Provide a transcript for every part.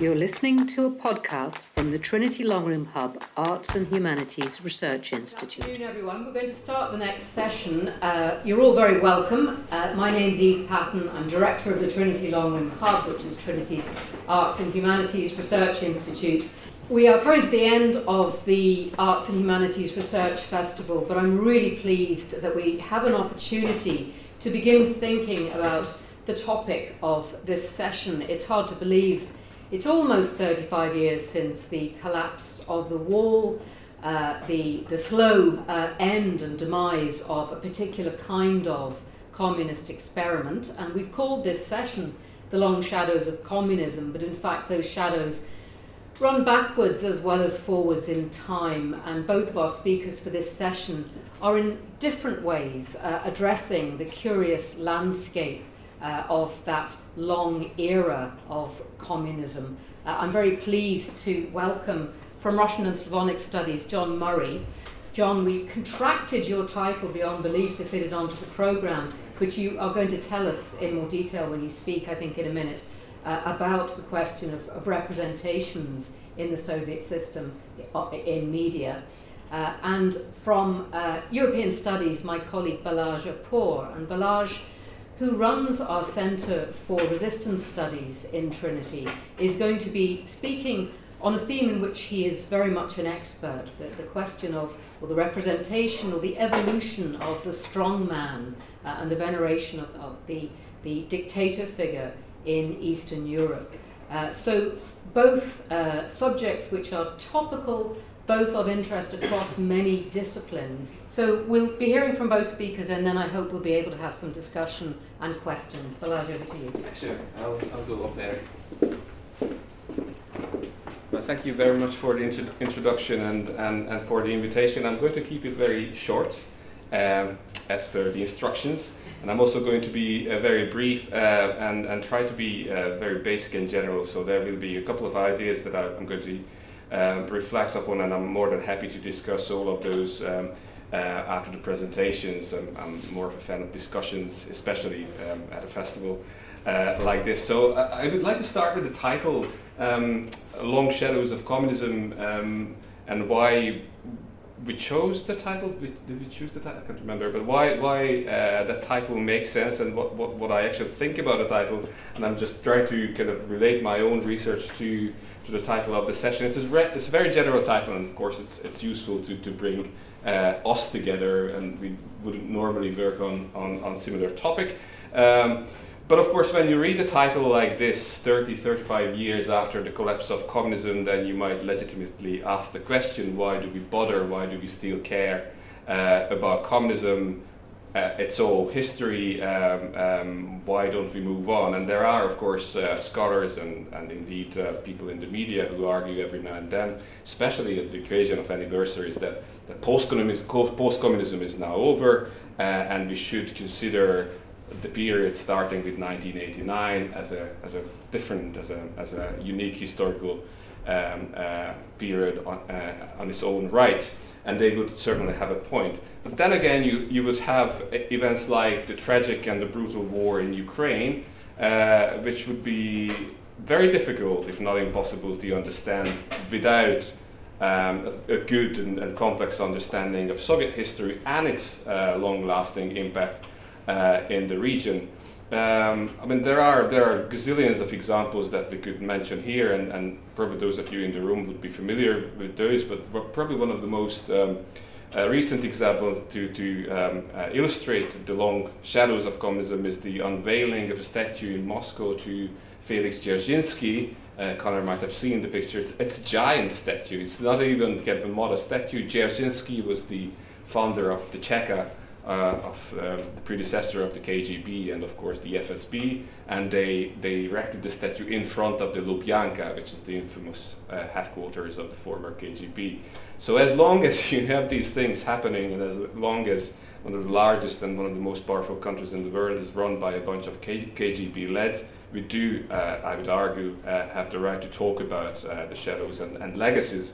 You're listening to a podcast from the Trinity Long Room Hub Arts and Humanities Research Institute. Good afternoon, everyone. We're going to start the next session. Uh, you're all very welcome. Uh, my name's Eve Patten. I'm director of the Trinity Long Room Hub, which is Trinity's Arts and Humanities Research Institute. We are coming to the end of the Arts and Humanities Research Festival, but I'm really pleased that we have an opportunity to begin thinking about the topic of this session. It's hard to believe it's almost 35 years since the collapse of the wall, uh, the, the slow uh, end and demise of a particular kind of communist experiment. And we've called this session The Long Shadows of Communism, but in fact, those shadows run backwards as well as forwards in time. And both of our speakers for this session are in different ways uh, addressing the curious landscape uh, of that long era of communism. Uh, I'm very pleased to welcome from Russian and Slavonic Studies John Murray. John, we contracted your title beyond belief to fit it onto the programme, which you are going to tell us in more detail when you speak, I think, in a minute, uh, about the question of, of, representations in the Soviet system uh, in media. Uh, and from uh, European Studies, my colleague Balazs Apor. And Balazs who runs our Centre for Resistance Studies in Trinity, is going to be speaking on a theme in which he is very much an expert the, the question of or the representation or the evolution of the strong man uh, and the veneration of, of, the, the dictator figure in Eastern Europe. Uh, so, both uh, subjects which are topical both of interest across many disciplines. So we'll be hearing from both speakers, and then I hope we'll be able to have some discussion and questions. Balazs, over to you. Sure, I'll, I'll go up there. Well, thank you very much for the intro- introduction and, and, and for the invitation. I'm going to keep it very short, um, as per the instructions. And I'm also going to be uh, very brief uh, and, and try to be uh, very basic in general. So there will be a couple of ideas that I'm going to um, reflect upon, and I'm more than happy to discuss all of those um, uh, after the presentations. I'm, I'm, more of a fan of discussions, especially um, at a festival uh, like this. So uh, I would like to start with the title um, Long Shadows of Communism um, and why we chose the title. Did we choose the title? I can't remember. But why why uh, the title makes sense and what, what, what I actually think about the title. And I'm just trying to kind of relate my own research to to the title of the session. It's a, re- it's a very general title, and of course, it's, it's useful to, to bring uh, us together, and we wouldn't normally work on, on, on similar topic. Um, but of course, when you read a title like this, 30, 35 years after the collapse of communism, then you might legitimately ask the question why do we bother? Why do we still care uh, about communism? Uh, it's all history. Um, um, why don't we move on? And there are, of course, uh, scholars and, and indeed uh, people in the media who argue every now and then, especially at the occasion of anniversaries, that, that post-communism is now over uh, and we should consider the period starting with 1989 as a, as a different, as a, as a unique historical um, uh, period on, uh, on its own right and they would certainly have a point. But then again, you, you would have events like the tragic and the brutal war in Ukraine, uh, which would be very difficult, if not impossible, to understand without um, a, a, good and, and, complex understanding of Soviet history and its uh, long lasting impact uh, in the region. Um, I mean, there are there are gazillions of examples that we could mention here, and, and probably those of you in the room would be familiar with those. But probably one of the most um, uh, recent examples to to um, uh, illustrate the long shadows of communism is the unveiling of a statue in Moscow to Felix Dzerzhinsky. Uh, Connor might have seen the picture. It's, it's a giant statue. It's not even kind of a modest statue. Dzerzhinsky was the founder of the Cheka of um, the predecessor of the KGB and of course the FSB, and they, they erected the statue in front of the Lubyanka, which is the infamous uh, headquarters of the former KGB. So as long as you have these things happening, and as long as one of the largest and one of the most powerful countries in the world is run by a bunch of K- KGB leds, we do, uh, I would argue, uh, have the right to talk about uh, the shadows and, and legacies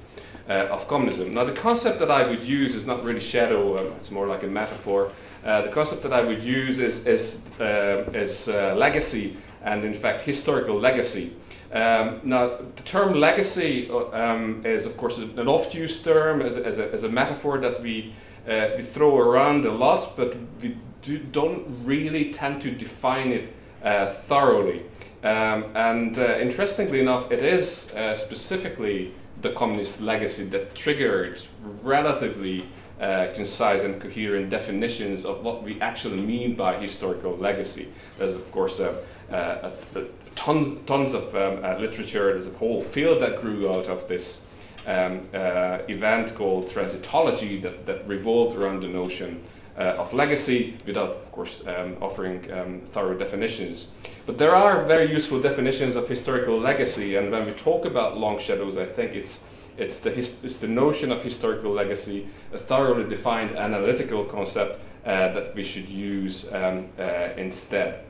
uh, of communism. Now, the concept that I would use is not really shadow, um, it's more like a metaphor. Uh, the concept that I would use is, is, uh, is legacy. and in fact historical legacy. Um, now, the term legacy um, is, of course, an oft used term as as, a, as a, metaphor that we, we throw around a lot, but we do, not really tend to define it thoroughly. Um, and uh, interestingly enough, it is uh, specifically the communist legacy that triggered relatively uh, concise and coherent definitions of what we actually mean by historical legacy. There's, of course, a, a, a tons, tons of um, uh, literature. There's a whole field that grew out of this um, uh, event called transitology that, that revolved around the notion uh, of legacy without, of course, um, offering um, thorough definitions. But there are very useful definitions of historical legacy, and when we talk about long shadows, I think it's it's the, his, it's the notion of historical legacy, a thoroughly defined analytical concept uh, that we should use um, uh, instead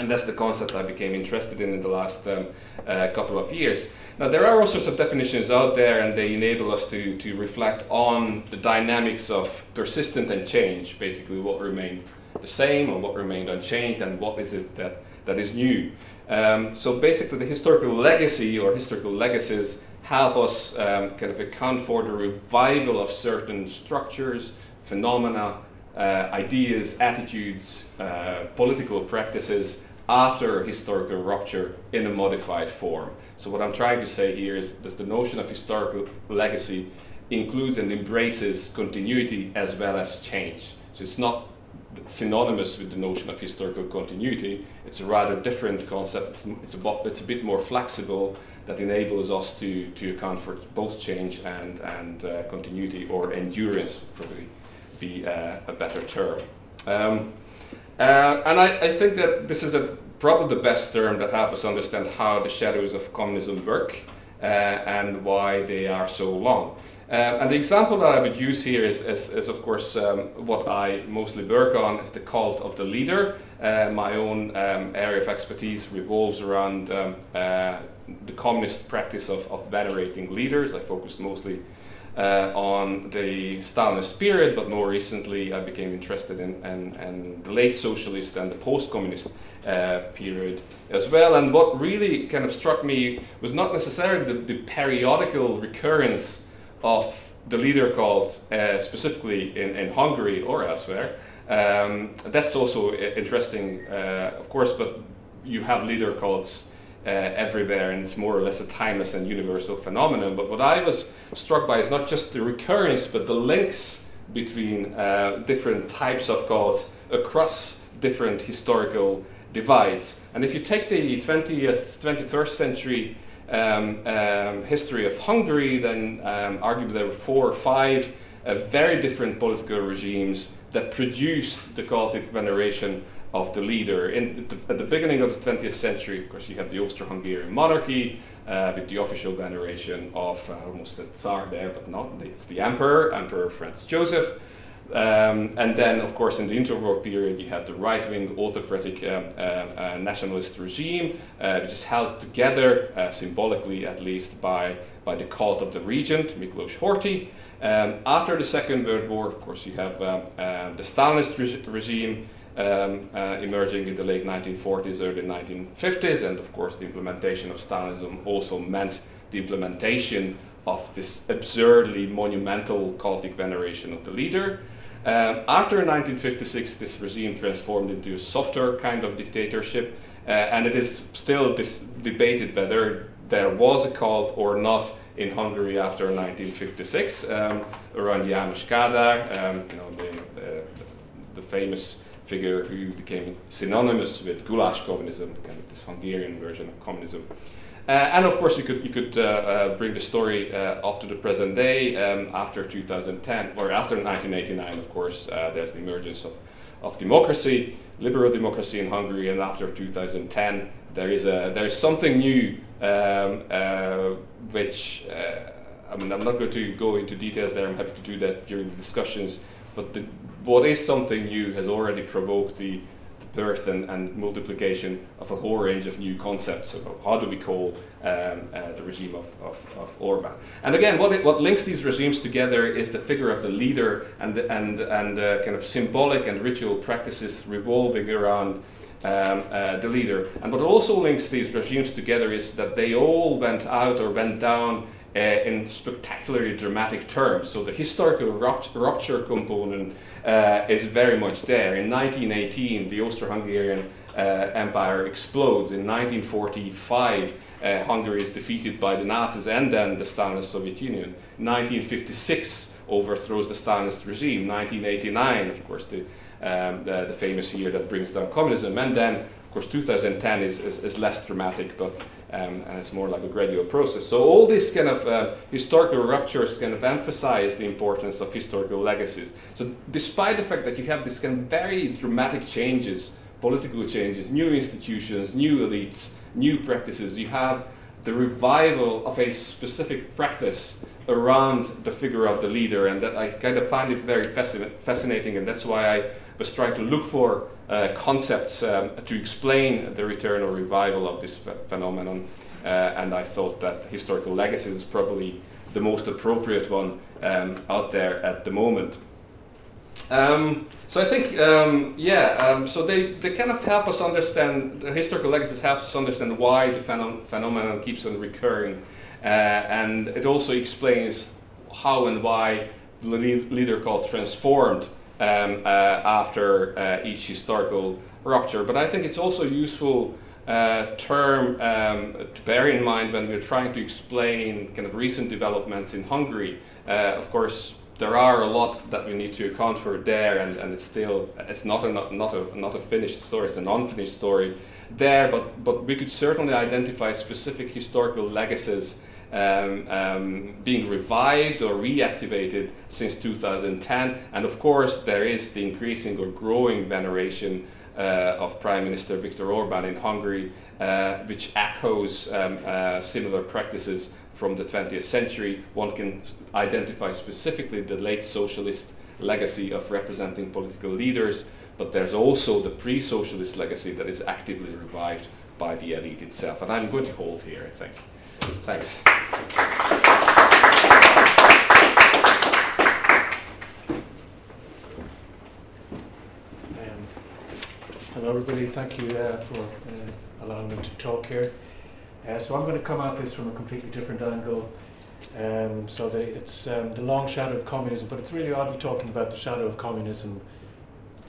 and that's the concept I became interested in in the last um, uh, couple of years. Now, there are all sorts of definitions out there, and they enable us to, to reflect on the dynamics of persistent and change, basically, what remained the same or what remained unchanged, and what is it that, that is new. Um, so, basically, the historical legacy or historical legacies help us um, kind of account for the revival of certain structures, phenomena, uh, ideas, attitudes, uh, political practices after historical rupture in a modified form. So what I'm trying to say here is that the notion of historical legacy includes and embraces continuity as well as change. So it's not synonymous with the notion of historical continuity. It's a rather different concept. It's, it's, a, it's a bit more flexible that enables us to, to account for both change and, and uh, continuity or endurance, probably be uh, a better term. Um, uh, and I, I, think that this is a, probably the best term that helps us understand how the shadows of communism work uh, and why they are so long. Uh, and the example that I would use here is, is, is of course, um, what I mostly work on is the cult of the leader. Uh, my own um, area of expertise revolves around um, uh, the communist practice of, of venerating leaders. I focus mostly uh, on the Stalinist period, but more recently I became interested in, the late socialist and the post communist uh, period as well. And what really kind of struck me was not necessarily the, the periodical recurrence of the leader cult, uh, specifically in, in Hungary or elsewhere. Um, that's also interesting, uh, of course, but you have leader cults uh, everywhere, and it's more or less a timeless and universal phenomenon. But what I was struck by is not just the recurrence, but the links between uh, different types of gods across different historical divides. And if you take the 20th, 21st century um, um, history of Hungary, then um, arguably there were four or five uh, very different political regimes that produced the cultic veneration of the leader. In the, at the beginning of the 20th century, of course, you have the Austro-Hungarian monarchy uh, with the official veneration of uh, almost the Tsar there, but not. It's the Emperor, Emperor Franz Joseph. Um, and then, of course, in the interwar period, you had the right-wing autocratic um, uh, nationalist regime, uh, which is held together, symbolically at least, by, by the cult of the regent, Miklos Horthy. Um, after the Second World War, of course, you have the Stalinist re- regime, um, uh, emerging in the late 1940s, early 1950s, and of course, the implementation of Stalinism also meant the implementation of this absurdly monumental cultic veneration of the leader. Um, after 1956, this regime transformed into a softer kind of dictatorship, uh, and it is still dis- debated whether there was a cult or not in Hungary after 1956 um, around János Kádár, um, you know, the, the, the famous figure who became synonymous with goulash communism, kind of this Hungarian version of communism. Uh, and of course, you could you could uh, uh, bring the story uh, up to the present day um, after 2010 or after 1989. Of course, uh, there's the emergence of, of democracy, liberal democracy in Hungary, and after 2010, there is a there is something new, um, uh, which I mean I'm not going to go into details there. I'm happy to do that during the discussions. But the, what is something new has already provoked the, the birth and, and, multiplication of a whole range of new concepts about how do we call um, uh, the regime of, of, of, Orban. And again, what, it, what links these regimes together is the figure of the leader and, and, and uh, kind of symbolic and ritual practices revolving around um, uh, the leader. And what also links these regimes together is that they all went out or went down uh, in spectacularly dramatic terms. So the historical rupt- rupture component uh, is very much there. In 1918, the Austro-Hungarian uh, Empire explodes. In 1945, uh, Hungary is defeated by the Nazis and then the Stalinist Soviet Union. 1956 overthrows the Stalinist regime. 1989, of course, the um, the, the, famous year that brings down communism. And then, of course, 2010 is, is, is less dramatic, but um, and it's more like a gradual process. So all these kind of uh, historical ruptures kind of emphasize the importance of historical legacies. So despite the fact that you have these kind of very dramatic changes, political changes, new institutions, new elites, new practices, you have the revival of a specific practice around the figure of the leader, and that I kind of find it very fascinating, and that's why I was trying to look for uh, concepts um, to explain the return or revival of this ph- phenomenon. Uh, and I thought that historical legacy is probably the most appropriate one um, out there at the moment. Um, so I think, um, yeah, um, so they, they kind of help us understand, the historical legacies help us understand why the phenom- phenomenon keeps on recurring. Uh, and it also explains how and why the leader cult transformed um, uh, after uh, each historical rupture. But I think it's also a useful uh, term um, to bear in mind when we're trying to explain kind of recent developments in Hungary. Uh, of course, there are a lot that we need to account for there, and, and it's still it's not a not, a not a finished story. It's an unfinished story there, but but we could certainly identify specific historical legacies um, um, being revived or reactivated since 2010. And of course, there is the increasing or growing veneration uh, of Prime Minister Viktor Orban in Hungary, uh, which echoes um, uh, similar practices from the 20th century. One can identify specifically the late socialist legacy of representing political leaders, but there's also the pre socialist legacy that is actively revived by the elite itself. And I'm going to hold here, I think. Thanks. Um, hello, everybody. Thank you uh, for uh, allowing me to talk here. Uh, so I'm going to come at this from a completely different angle. Um, so the, it's um, the long shadow of communism, but it's really oddly talking about the shadow of communism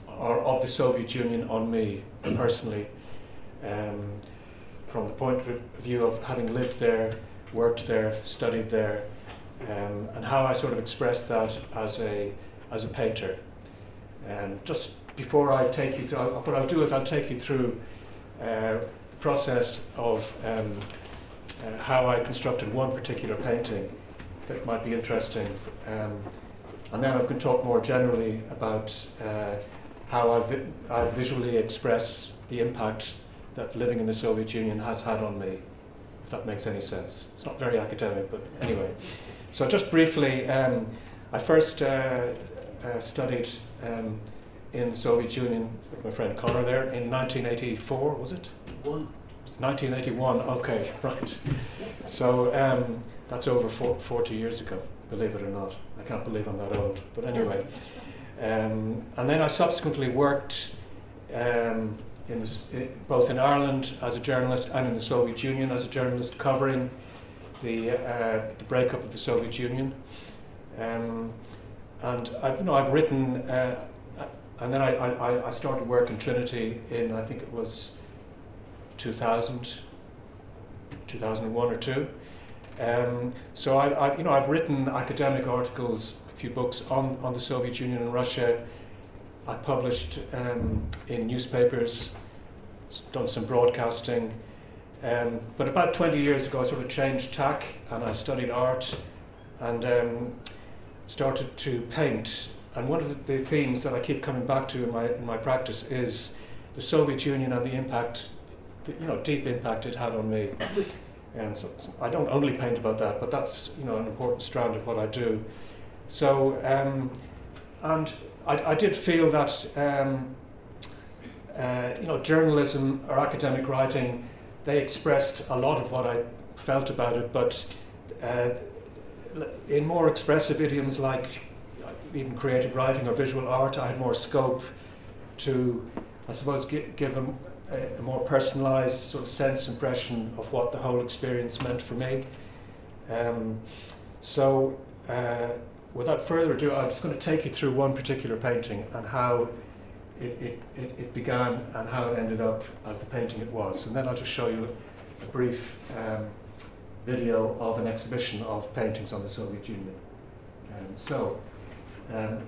or of the Soviet Union on me personally. Um, from the point of view of having lived there, worked there, studied there, um, and how I sort of express that as a as a painter. And just before I take you through, what I'll do is I'll take you through uh, the process of um, uh, how I constructed one particular painting that might be interesting, um, and then I can talk more generally about uh, how I, vi- I visually express the impact that living in the Soviet Union has had on me, if that makes any sense. It's not very academic, but anyway. So, just briefly, um, I first uh, uh, studied um, in the Soviet Union with my friend Connor there in 1984, was it? One. 1981, okay, right. So, um, that's over 40 years ago, believe it or not. I can't believe I'm that old, but anyway. Um, and then I subsequently worked um, in, both in Ireland as a journalist and in the Soviet Union as a journalist, covering the, uh, the breakup of the Soviet Union. Um, and I, you know, I've written, uh, and then I, I, I started work in Trinity in, I think it was 2000, 2001 or two. Um, so I, I, you know, I've written academic articles, a few books on, on the Soviet Union and Russia, I published um, in newspapers, done some broadcasting. Um, but about 20 years ago, I sort of changed tack and I studied art and um, started to paint. And one of the, the, themes that I keep coming back to in my, in my practice is the Soviet Union and the impact, the, you know, deep impact it had on me. And so, so I don't only paint about that, but that's you know an important strand of what I do. So, um, and I, I did feel that um, uh, you know journalism or academic writing they expressed a lot of what I felt about it, but uh, in more expressive idioms like even creative writing or visual art, I had more scope to, I suppose, gi- give a, a, more personalised sort of sense impression of what the whole experience meant for me. Um, so, uh, without further ado, I'm just going to take you through one particular painting and how it, it, it, began and how it ended up as the painting it was. And then I'll just show you a brief um, video of an exhibition of paintings on the Soviet Union. Um, so, um,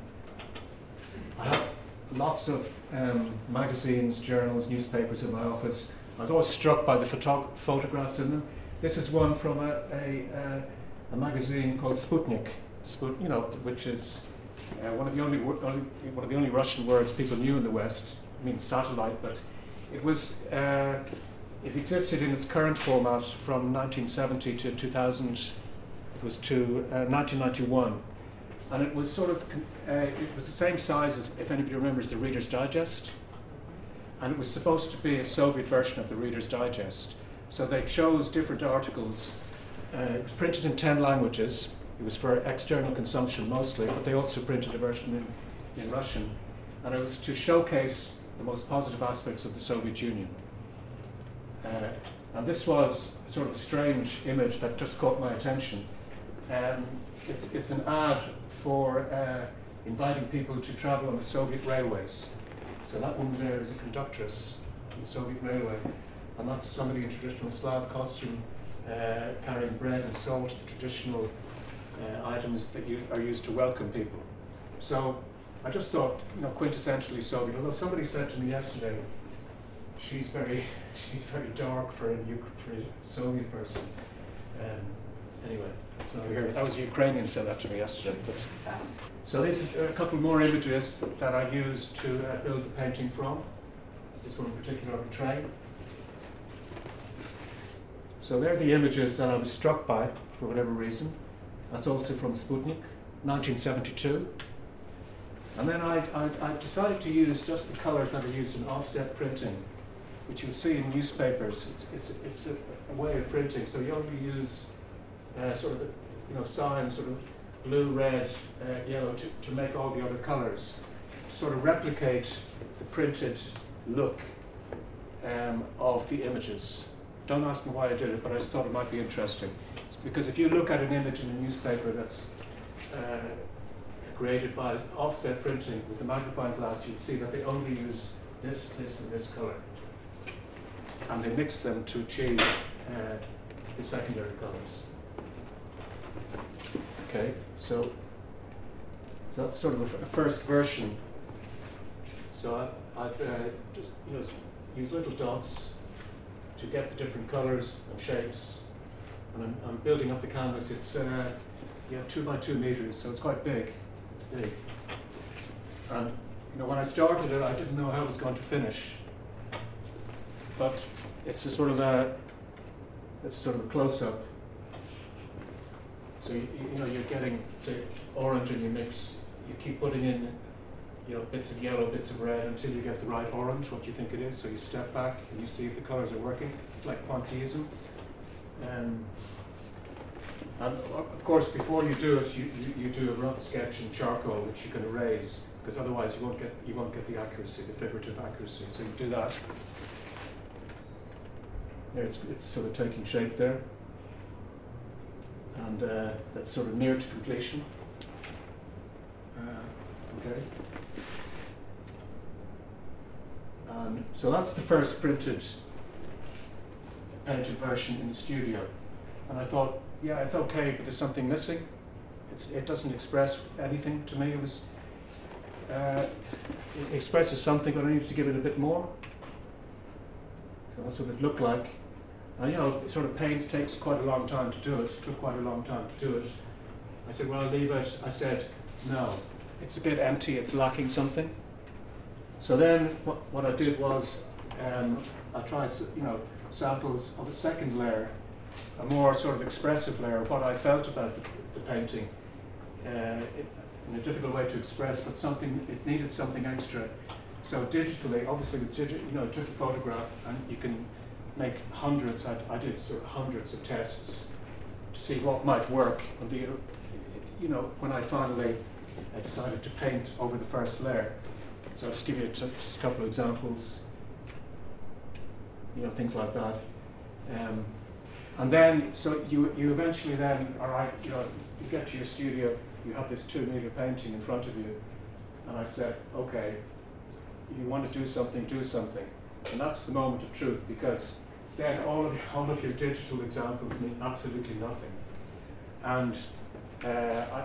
I have lots of um, magazines, journals, newspapers in my office. I was always struck by the photo- photographs in them. This is one from a, a, uh, a magazine called Sputnik, Sput- you know, which is uh, one of the only, only, one of the only Russian words people knew in the West. I mean satellite, but it was uh, it existed in its current format from 1970 to 2000. It was to uh, 1991, and it was sort of uh, it was the same size as if anybody remembers the Reader's Digest, and it was supposed to be a Soviet version of the Reader's Digest. So they chose different articles. Uh, it was printed in ten languages. It was for external consumption mostly, but they also printed a version in, in Russian, and it was to showcase the most positive aspects of the Soviet Union. Uh, and this was sort of a strange image that just caught my attention. Um, it's, it's an ad for uh, inviting people to travel on the Soviet railways. So that woman there is a conductress on the Soviet railway, and that's somebody in traditional Slav costume uh, carrying bread and salt, the traditional uh, items that you, are used to welcome people. So I just thought, you know, quintessentially Soviet. Although somebody said to me yesterday, she's very, she's very dark for a, for a Soviet person. Um, anyway, that's not here. That was a Ukrainian said that to me yesterday. But so these are a couple more images that I used to uh, build the painting from. This one in particular of a train. So they're the images that I was struck by for whatever reason. That's also from Sputnik, 1972. And then I, I, I, decided to use just the colours that are used in offset printing, which you'll see in newspapers. It's, it's, it's a, a way of printing, so you only use uh, sort of the, you know, signs, sort of blue, red, uh, yellow, to, to make all the other colours, sort of replicate the printed look um, of the images. Don't ask me why I did it, but I just thought it might be interesting. It's because if you look at an image in a newspaper that's uh, created by offset printing with a magnifying glass, you'd see that they only use this, this, and this color. And they mix them to achieve uh, the secondary colors. Okay, so, that's sort of a, first version. So I, I've uh, just you know, used little dots to get the different colors and shapes. And I'm, I'm building up the canvas. It's uh, yeah, two by two meters, so it's quite big. It's big. And you know, when I started it, I didn't know how it was going to finish. But it's a sort of a, it's a sort of a close-up. So you, you know, you're getting the orange and you mix. You keep putting in you know, bits of yellow, bits of red until you get the right orange, what you think it is. So you step back and you see if the colours are working, like Pointillism. Um, and of course, before you do it, you, you, you, do a rough sketch in charcoal, which you can erase, because otherwise you won't get you won't get the accuracy, the figurative accuracy. So you do that. There, it's it's sort of taking shape there, and uh, that's sort of near to completion. Uh, okay. And so that's the first printed edited version in the studio. And I thought, yeah, it's okay, but there's something missing. It's, it doesn't express anything to me. It was uh, it expresses something, but I needed to give it a bit more. So that's what it looked like. And you know, sort of paint takes quite a long time to do it. it. Took quite a long time to do it. I said, well, I'll leave it. I said, no, it's a bit empty. It's lacking something. So then, what, what I did was, um, I tried, you know, samples of a second layer, a more sort of expressive layer of what I felt about the, the painting. Uh, it, in a difficult way to express, but something it needed something extra. So digitally, obviously with digital, you know, took a photograph and you can make hundreds. I, I did sort of hundreds of tests to see what might work. And the, you know, when I finally I decided to paint over the first layer. So I'll just give you just a couple of examples. you know, things like that. Um, and then, so you, you eventually then, right, you know, you get to your studio, you have this two meter painting in front of you, and I said, okay, you want to do something, do something. And that's the moment of truth because then all of, all of your digital examples mean absolutely nothing. And uh, I,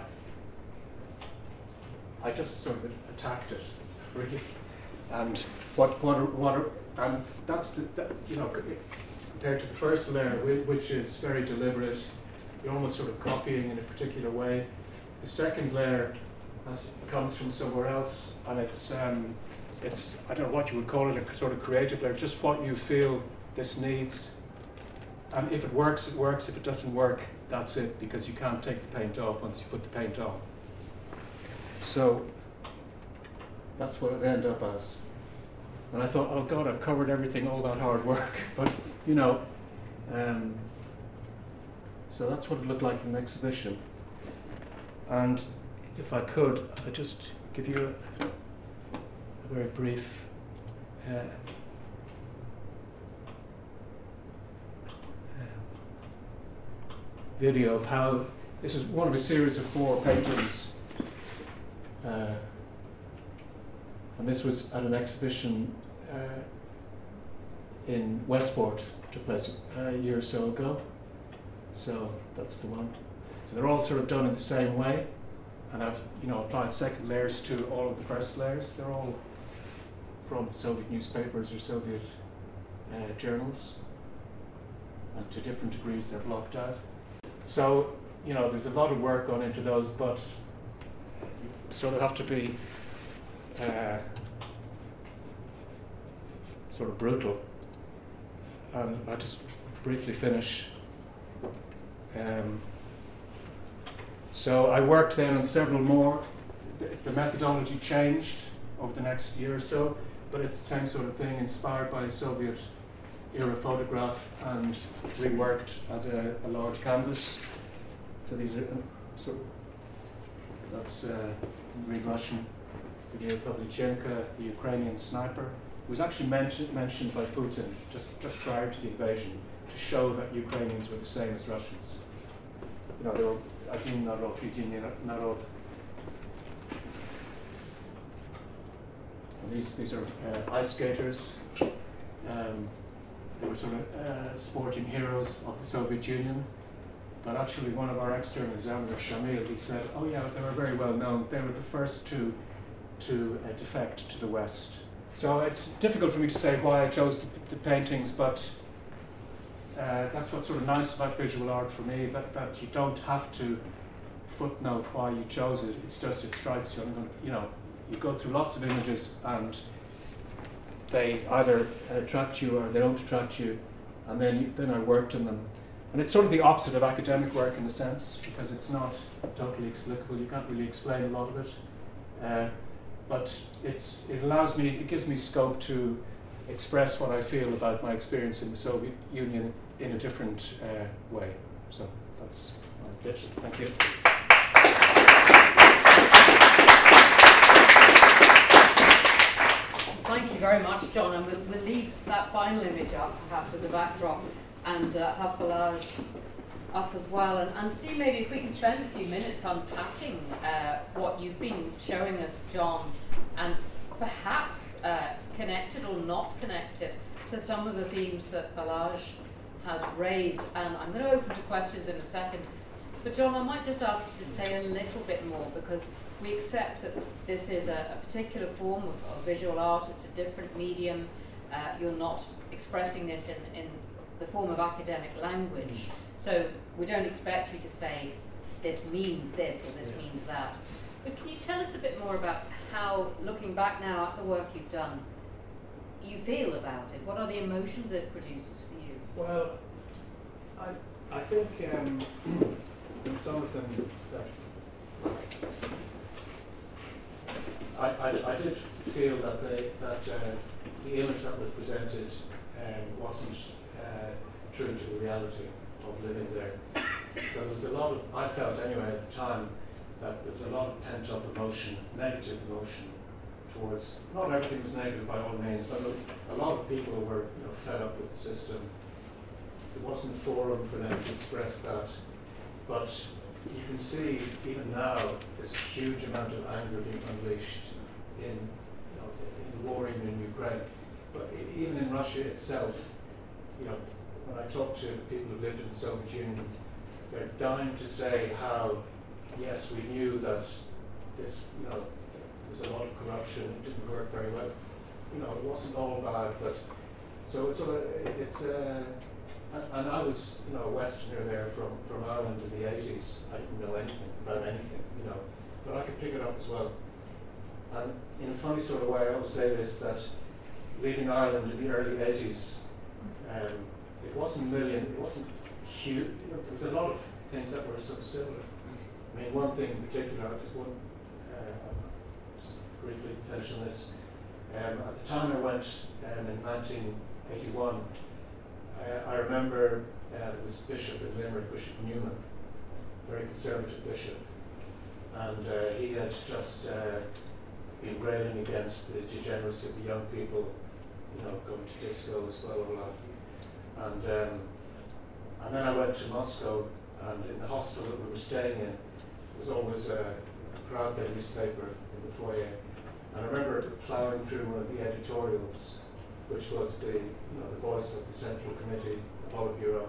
I just sort of attacked it, really. And what, what, what, and that's the, that, you know, compared to the first layer, which is very deliberate, you're almost sort of copying in a particular way. The second layer has, comes from somewhere else, and it's, um, it's, I don't know what you would call it, a sort of creative layer, just what you feel this needs. And if it works, it works. If it doesn't work, that's it, because you can't take the paint off once you put the paint on. So that's what it ended up as. And I thought, oh God, I've covered everything, all that hard work. But, you know, um, so that's what it looked like in the exhibition. And if I could, I'd just give you a, a very brief uh, video of how this is one of a series of four paintings. Uh, and this was at an exhibition uh, in Westport, took place a year or so ago. So that's the one. So they're all sort of done in the same way, and I've you know applied second layers to all of the first layers. They're all from Soviet newspapers or Soviet uh, journals, and to different degrees they're blocked out. So, you know, there's a lot of work gone into those, but you sort of have to be uh, sort of brutal. And I'll just briefly finish. Um, so I worked then on several more. The, the methodology changed over the next year or so, but it's the same sort of thing, inspired by a Soviet era photograph and reworked as a, a large canvas. So these are uh, so that's uh, read. The Pavlichenko, the Ukrainian sniper, was actually mentioned mentioned by Putin just, just prior to the invasion to show that Ukrainians were the same as Russians. You know, they were один народ, единый народ. And these these are uh, ice skaters. Um, they were sort of uh, sporting heroes of the Soviet Union. But actually, one of our external examiners, Shamil, he said, "Oh yeah, they were very well known. They were the first to to uh, defect to the West." So it's difficult for me to say why I chose the, the paintings, but uh, that's what's sort of nice about visual art for me. That that you don't have to footnote why you chose it. It's just it strikes you. And you know, you go through lots of images and they either attract you or they don't attract you, and then then I worked on them. And it's sort of the opposite of academic work in a sense because it's not totally explicable. You can't really explain a lot of it, uh, but it's it allows me it gives me scope to express what I feel about my experience in the Soviet Union in a different uh, way. So that's my pitch. Thank you. Thank you very much, John. And we'll, we'll leave that final image up, perhaps, as a backdrop, and uh, have collage up as well, and, and see maybe if we can spend a few minutes unpacking uh, what you've been showing us, John, and perhaps uh, connected or not connected to some of the themes that Balazs has raised. And I'm going to open to questions in a second. But, John, I might just ask you to say a little bit more because we accept that this is a, a particular form of, of, visual art, it's a different medium. Uh, you're not expressing this in, in the form of academic language. So we don't expect you to say this means this or this yeah. means that. But can you tell us a bit more about how, looking back now at the work you've done, you feel about it? What are the emotions it produces for you? Well, I, I think um, in some of them I, I, I did feel that the, that uh, the image that was presented um, wasn't uh, true to the reality of living there. So there was a lot of, I felt anyway at the time, that there was a lot of pent up emotion, negative emotion towards, not everything was negative by all means, but a, lot of people were you know, fed up with the system. There wasn't a forum for them to express that. But you can see even now there's a huge amount of anger being unleashed in, you know, in the war even in Ukraine. But even in Russia itself, you know, when I talk to people who lived in the Soviet Union, they're dying to say how, yes, we knew that this, you know, there was a lot of corruption, it didn't work very well. You know, it wasn't all bad, but so it's sort of, it's, uh, and, I was, you know, a Westerner there from, from Ireland in the 80s. I didn't know anything about anything, you know, but I could pick it up as well. And in a funny sort of way, I always say this that leaving Ireland in the early 80s, um, wasn't million, it wasn't huge. There was a lot of things that were sort of similar. I mean, one thing in particular, I just one, uh, just briefly finish on this. Um, at the time I went um, in 1981, I, I remember uh, a bishop in Limerick, Bishop Newman, very conservative bishop, and uh, he had just uh, been railing against the degeneracy of the young people, you know, going to discos, blah blah blah. And um, and then I went to Moscow, and in the hostel that we were staying in, there was always a, a Pravda newspaper in the foyer. And I remember ploughing through one of the editorials which was the, you know, the voice of the Central Committee, the Politburo.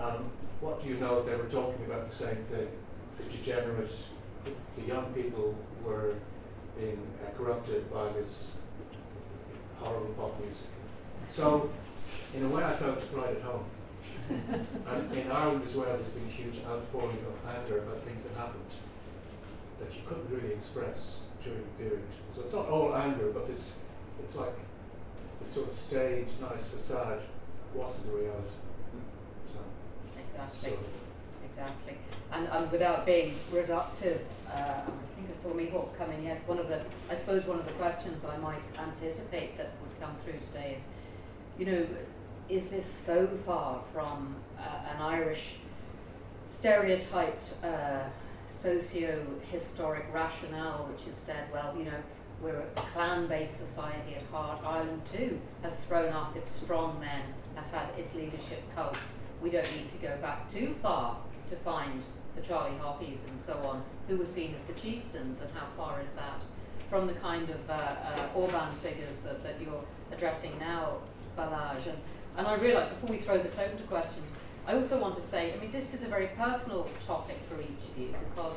Um, what do you know? They were talking about the same thing. The degenerate, the young people were being uh, corrupted by this horrible pop music. So, in a way, I felt right at home. and in Ireland as well, there's been a huge outpouring of anger about things that happened that you couldn't really express during the period. So it's not all anger, but it's it's like the sort of stage, nice facade wasn't the reality. So, exactly. So. Exactly. And, and without being reductive, uh, I think I saw Mihawk coming. Yes, one of the, I suppose one of the questions I might anticipate that would come through today is, you know, is this so far from uh, an Irish stereotyped uh, socio-historic rationale, which has said, well, you know, we're a clan-based society at heart. Ireland too has thrown up its strong men, has had its leadership cults. We don't need to go back too far to find the Charlie Haugheys and so on, who were seen as the chieftains, and how far is that from the kind of uh, uh, Orban figures that, that you're addressing now, Balázs? And, and I realise, before we throw this open to questions, I also want to say, I mean, this is a very personal topic for each of you because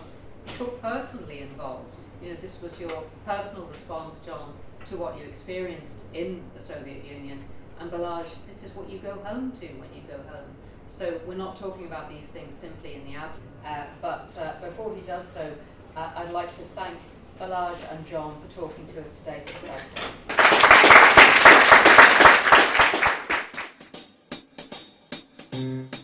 you're personally involved you know, this was your personal response, John, to what you experienced in the Soviet Union. And Balázs, this is what you go home to when you go home. So we're not talking about these things simply in the absence. Uh, but uh, before he does so, uh, I'd like to thank Balázs and John for talking to us today Mm-hmm.